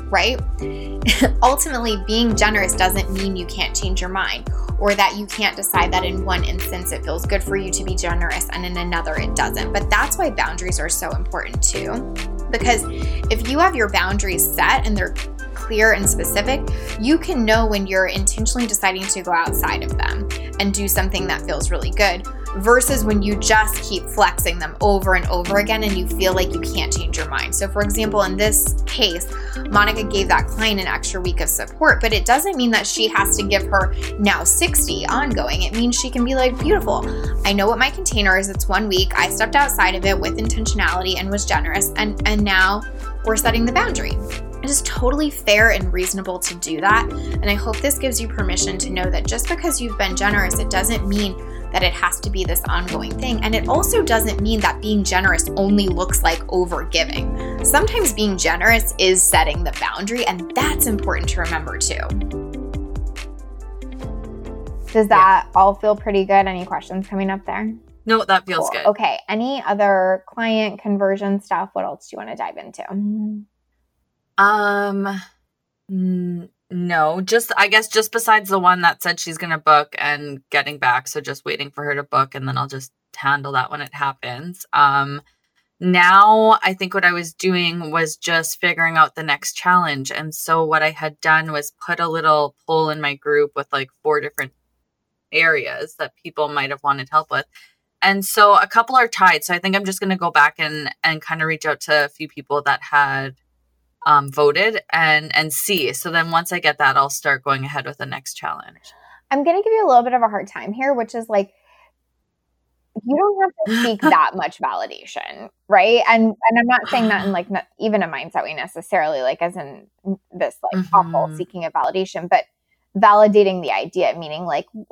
Right? Ultimately, being generous doesn't mean you can't change your mind or that you can't decide that in one instance it feels good for you to be generous and in another it doesn't. But that's why boundaries are so important too. Because if you have your boundaries set and they're clear and specific, you can know when you're intentionally deciding to go outside of them and do something that feels really good versus when you just keep flexing them over and over again and you feel like you can't change your mind. So, for example, in this case, Monica gave that client an extra week of support, but it doesn't mean that she has to give her now 60 ongoing. It means she can be like, beautiful. I know what my container is. It's one week. I stepped outside of it with intentionality and was generous, and, and now we're setting the boundary. It is totally fair and reasonable to do that. And I hope this gives you permission to know that just because you've been generous, it doesn't mean that it has to be this ongoing thing. And it also doesn't mean that being generous only looks like over giving. Sometimes being generous is setting the boundary, and that's important to remember too. Does that yeah. all feel pretty good? Any questions coming up there? No, that feels cool. good. Okay. Any other client conversion stuff? What else do you want to dive into? Um, no, just I guess just besides the one that said she's gonna book and getting back, so just waiting for her to book, and then I'll just handle that when it happens. Um, now I think what I was doing was just figuring out the next challenge, and so what I had done was put a little poll in my group with like four different areas that people might have wanted help with. And so a couple are tied. So I think I'm just going to go back and and kind of reach out to a few people that had um, voted and and see. So then once I get that, I'll start going ahead with the next challenge. I'm going to give you a little bit of a hard time here, which is like you don't have to seek that much validation, right? And and I'm not saying that in like not, even a mindset way necessarily, like as in this like mm-hmm. awful seeking of validation, but validating the idea, meaning like w-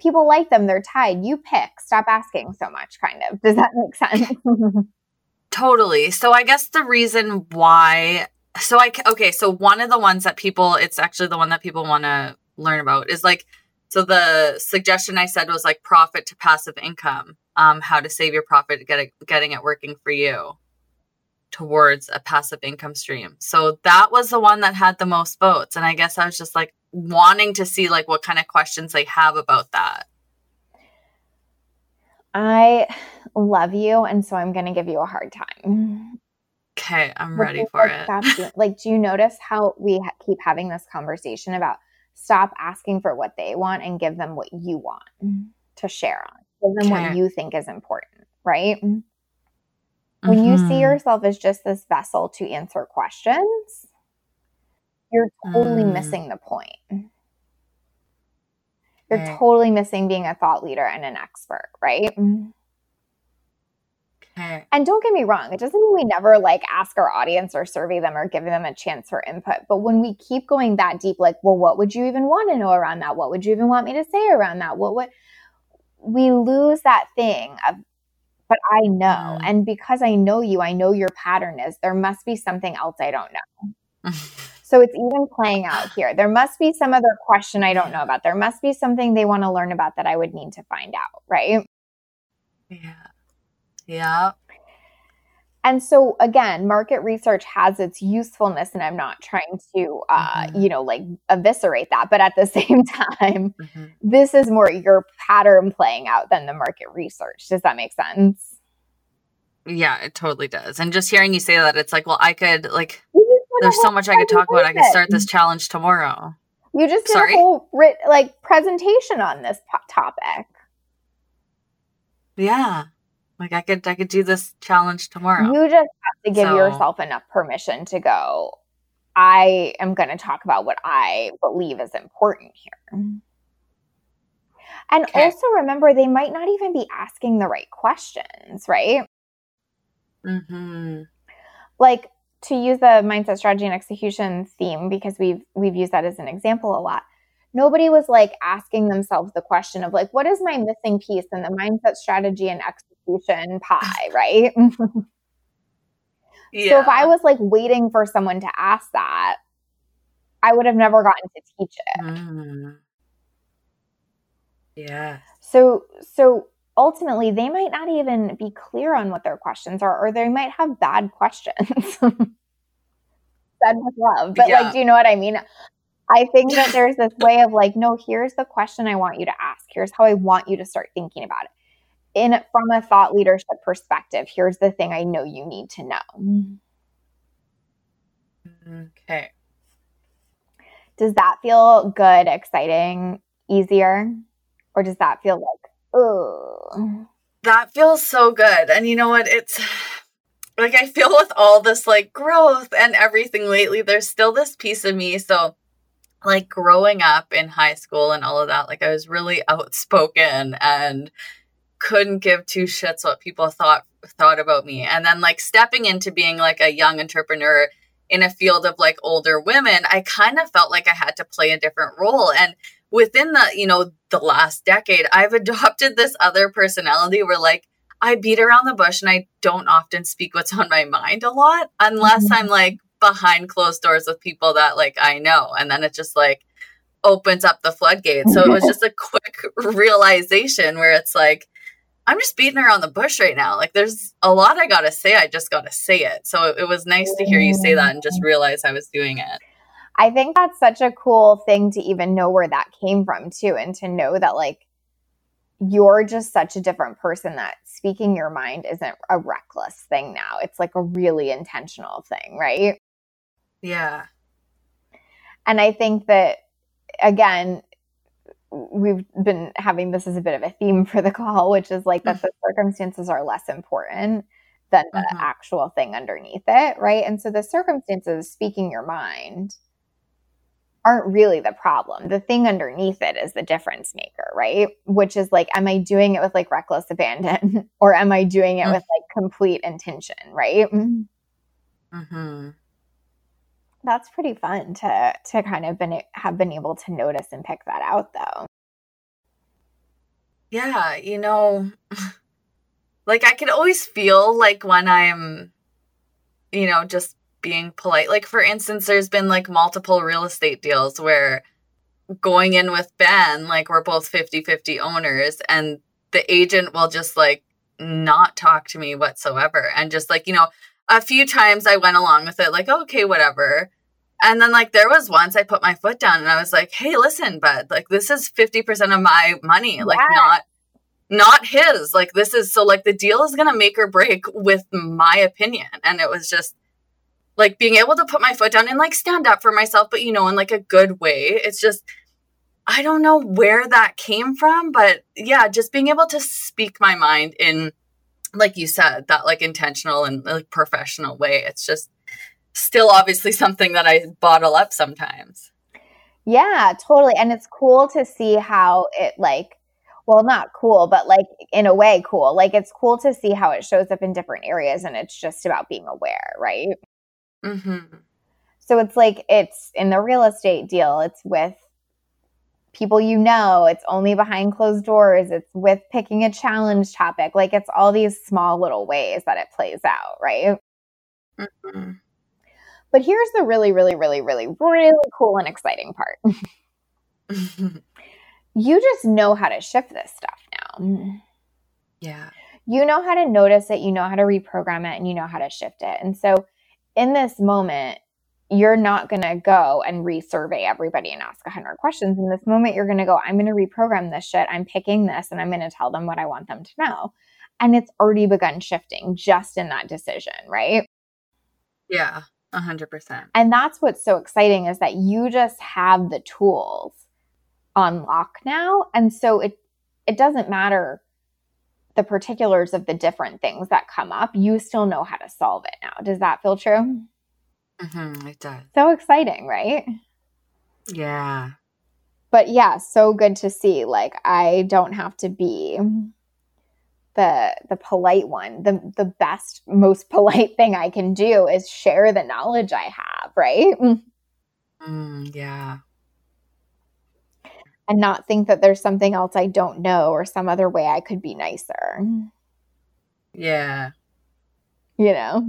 people like them, they're tied. You pick. Stop asking so much. Kind of. Does that make sense? totally. So I guess the reason why so I okay, so one of the ones that people it's actually the one that people want to learn about is like so the suggestion I said was like profit to passive income. Um, how to save your profit, get it, getting it working for you towards a passive income stream. So that was the one that had the most votes, and I guess I was just like wanting to see like what kind of questions they have about that. I love you, and so I'm going to give you a hard time. Okay, I'm ready for like, it. like, do you notice how we ha- keep having this conversation about stop asking for what they want and give them what you want to share on? Give them okay. what you think is important, right? Mm-hmm. When you see mm-hmm. yourself as just this vessel to answer questions, you're totally mm. missing the point. You're right. totally missing being a thought leader and an expert, right? And don't get me wrong, it doesn't mean we never like ask our audience or survey them or give them a chance for input. But when we keep going that deep, like, well, what would you even want to know around that? What would you even want me to say around that? What would we lose that thing of but I know. Mm. And because I know you, I know your pattern is there must be something else I don't know. so it's even playing out here. There must be some other question I don't know about. There must be something they want to learn about that I would need to find out, right? Yeah. Yeah. And so again, market research has its usefulness, and I'm not trying to, uh, mm-hmm. you know, like eviscerate that. But at the same time, mm-hmm. this is more your pattern playing out than the market research. Does that make sense? Yeah, it totally does. And just hearing you say that, it's like, well, I could like, there's so much I could talk about. I could start this challenge tomorrow. You just did Sorry? a whole writ- like presentation on this po- topic. Yeah. Like I could I could do this challenge tomorrow. You just have to give so. yourself enough permission to go, I am going to talk about what I believe is important here. And okay. also remember they might not even be asking the right questions, right? Mhm. Like to use the mindset strategy and execution theme because we've we've used that as an example a lot nobody was like asking themselves the question of like what is my missing piece in the mindset strategy and execution pie right yeah. so if i was like waiting for someone to ask that i would have never gotten to teach it mm. yeah so so ultimately they might not even be clear on what their questions are or they might have bad questions said with love. But yeah. like, do you know what I mean? I think that there's this way of like, no, here's the question I want you to ask. Here's how I want you to start thinking about it. In from a thought leadership perspective, here's the thing I know you need to know. Okay. Does that feel good, exciting, easier? Or does that feel like, oh? That feels so good. And you know what? It's like I feel with all this like growth and everything lately, there's still this piece of me. So, like growing up in high school and all of that, like I was really outspoken and couldn't give two shits what people thought thought about me. And then like stepping into being like a young entrepreneur in a field of like older women, I kind of felt like I had to play a different role. And within the, you know, the last decade, I've adopted this other personality where like I beat around the bush and I don't often speak what's on my mind a lot unless mm-hmm. I'm like behind closed doors with people that like I know. And then it just like opens up the floodgates. So it was just a quick realization where it's like, I'm just beating around the bush right now. Like there's a lot I gotta say. I just gotta say it. So it, it was nice to hear you say that and just realize I was doing it. I think that's such a cool thing to even know where that came from too, and to know that like you're just such a different person that speaking your mind isn't a reckless thing now. It's like a really intentional thing, right? Yeah. And I think that again, we've been having this as a bit of a theme for the call, which is like that the circumstances are less important than the mm-hmm. actual thing underneath it, right? And so the circumstances speaking your mind aren't really the problem. The thing underneath it is the difference maker, right? Which is like, am I doing it with like reckless abandon or am I doing it mm-hmm. with like complete intention, right? Mm-hmm that's pretty fun to to kind of been have been able to notice and pick that out though. Yeah, you know, like I can always feel like when I'm you know, just being polite. Like for instance, there's been like multiple real estate deals where going in with Ben, like we're both 50-50 owners and the agent will just like not talk to me whatsoever and just like, you know, a few times I went along with it, like, okay, whatever. And then like there was once I put my foot down and I was like, "Hey, listen, bud, like this is 50% of my money, like yes. not not his. Like this is so like the deal is going to make or break with my opinion." And it was just like being able to put my foot down and like stand up for myself, but you know, in like a good way. It's just I don't know where that came from, but yeah, just being able to speak my mind in like you said, that like intentional and like professional way. It's just still obviously something that I bottle up sometimes. Yeah, totally. And it's cool to see how it like well, not cool, but like in a way cool. Like it's cool to see how it shows up in different areas and it's just about being aware, right? hmm So it's like it's in the real estate deal, it's with people you know, it's only behind closed doors, it's with picking a challenge topic. Like it's all these small little ways that it plays out, right? hmm but here's the really, really, really, really, really cool and exciting part. you just know how to shift this stuff now. Mm-hmm. Yeah. You know how to notice it, you know how to reprogram it, and you know how to shift it. And so in this moment, you're not going to go and resurvey everybody and ask 100 questions. In this moment, you're going to go, I'm going to reprogram this shit. I'm picking this and I'm going to tell them what I want them to know. And it's already begun shifting just in that decision, right? Yeah. A hundred percent. And that's what's so exciting is that you just have the tools on lock now. And so it it doesn't matter the particulars of the different things that come up. You still know how to solve it now. Does that feel true? Mm-hmm, it does. So exciting, right? Yeah. But yeah, so good to see. Like I don't have to be the the polite one the the best most polite thing i can do is share the knowledge i have right? Mm, yeah. And not think that there's something else i don't know or some other way i could be nicer. Yeah. You know?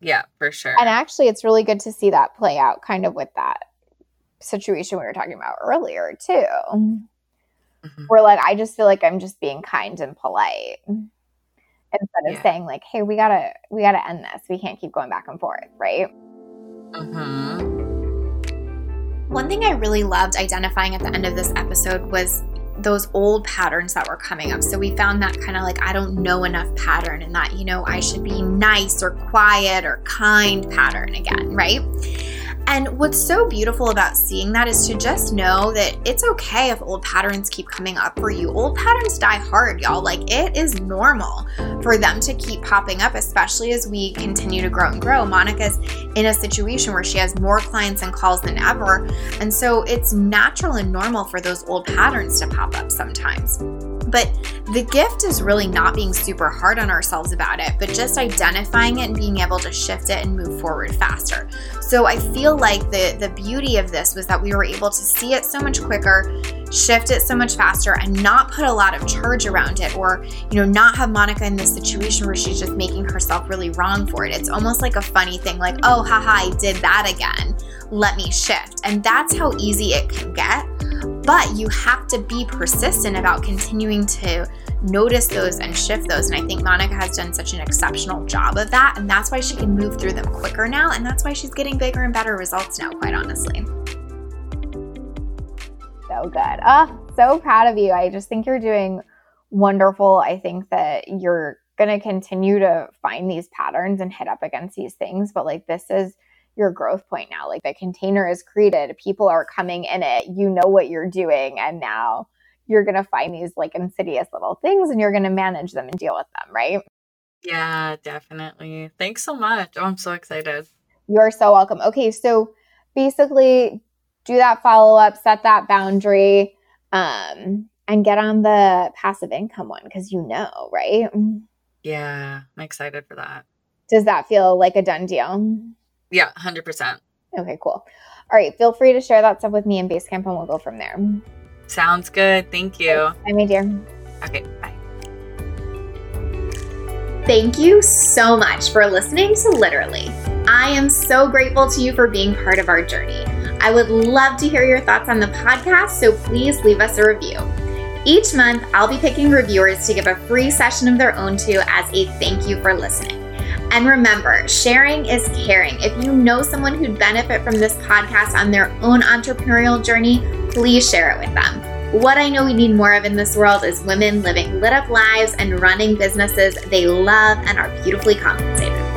Yeah for sure. And actually it's really good to see that play out kind of with that situation we were talking about earlier too mm-hmm. where like I just feel like I'm just being kind and polite instead of yeah. saying like, "Hey, we gotta we gotta end this. We can't keep going back and forth." Right? Mm-hmm. One thing I really loved identifying at the end of this episode was those old patterns that were coming up. So we found that kind of like, I don't know enough pattern and that, you know, I should be nice or quiet or kind pattern again, right? And what's so beautiful about seeing that is to just know that it's okay if old patterns keep coming up for you. Old patterns die hard, y'all. Like it is normal for them to keep popping up, especially as we continue to grow and grow. Monica's in a situation where she has more clients and calls than ever. And so it's natural and normal for those old patterns to pop up sometimes. But the gift is really not being super hard on ourselves about it, but just identifying it and being able to shift it and move forward faster. So I feel like the the beauty of this was that we were able to see it so much quicker, shift it so much faster and not put a lot of charge around it or, you know, not have Monica in this situation where she's just making herself really wrong for it. It's almost like a funny thing like, "Oh, haha, I did that again. Let me shift." And that's how easy it can get but you have to be persistent about continuing to notice those and shift those. And I think Monica has done such an exceptional job of that. And that's why she can move through them quicker now. And that's why she's getting bigger and better results now, quite honestly. So good. Oh, so proud of you. I just think you're doing wonderful. I think that you're going to continue to find these patterns and hit up against these things. But like, this is your growth point now. Like the container is created, people are coming in it, you know what you're doing, and now you're going to find these like insidious little things and you're going to manage them and deal with them, right? Yeah, definitely. Thanks so much. Oh, I'm so excited. You're so welcome. Okay, so basically do that follow up, set that boundary, um, and get on the passive income one because you know, right? Yeah, I'm excited for that. Does that feel like a done deal? Yeah, 100%. Okay, cool. All right, feel free to share that stuff with me in Basecamp and we'll go from there. Sounds good. Thank you. Bye, my dear. Okay, bye. Thank you so much for listening to Literally. I am so grateful to you for being part of our journey. I would love to hear your thoughts on the podcast, so please leave us a review. Each month, I'll be picking reviewers to give a free session of their own to as a thank you for listening. And remember, sharing is caring. If you know someone who'd benefit from this podcast on their own entrepreneurial journey, please share it with them. What I know we need more of in this world is women living lit up lives and running businesses they love and are beautifully compensated.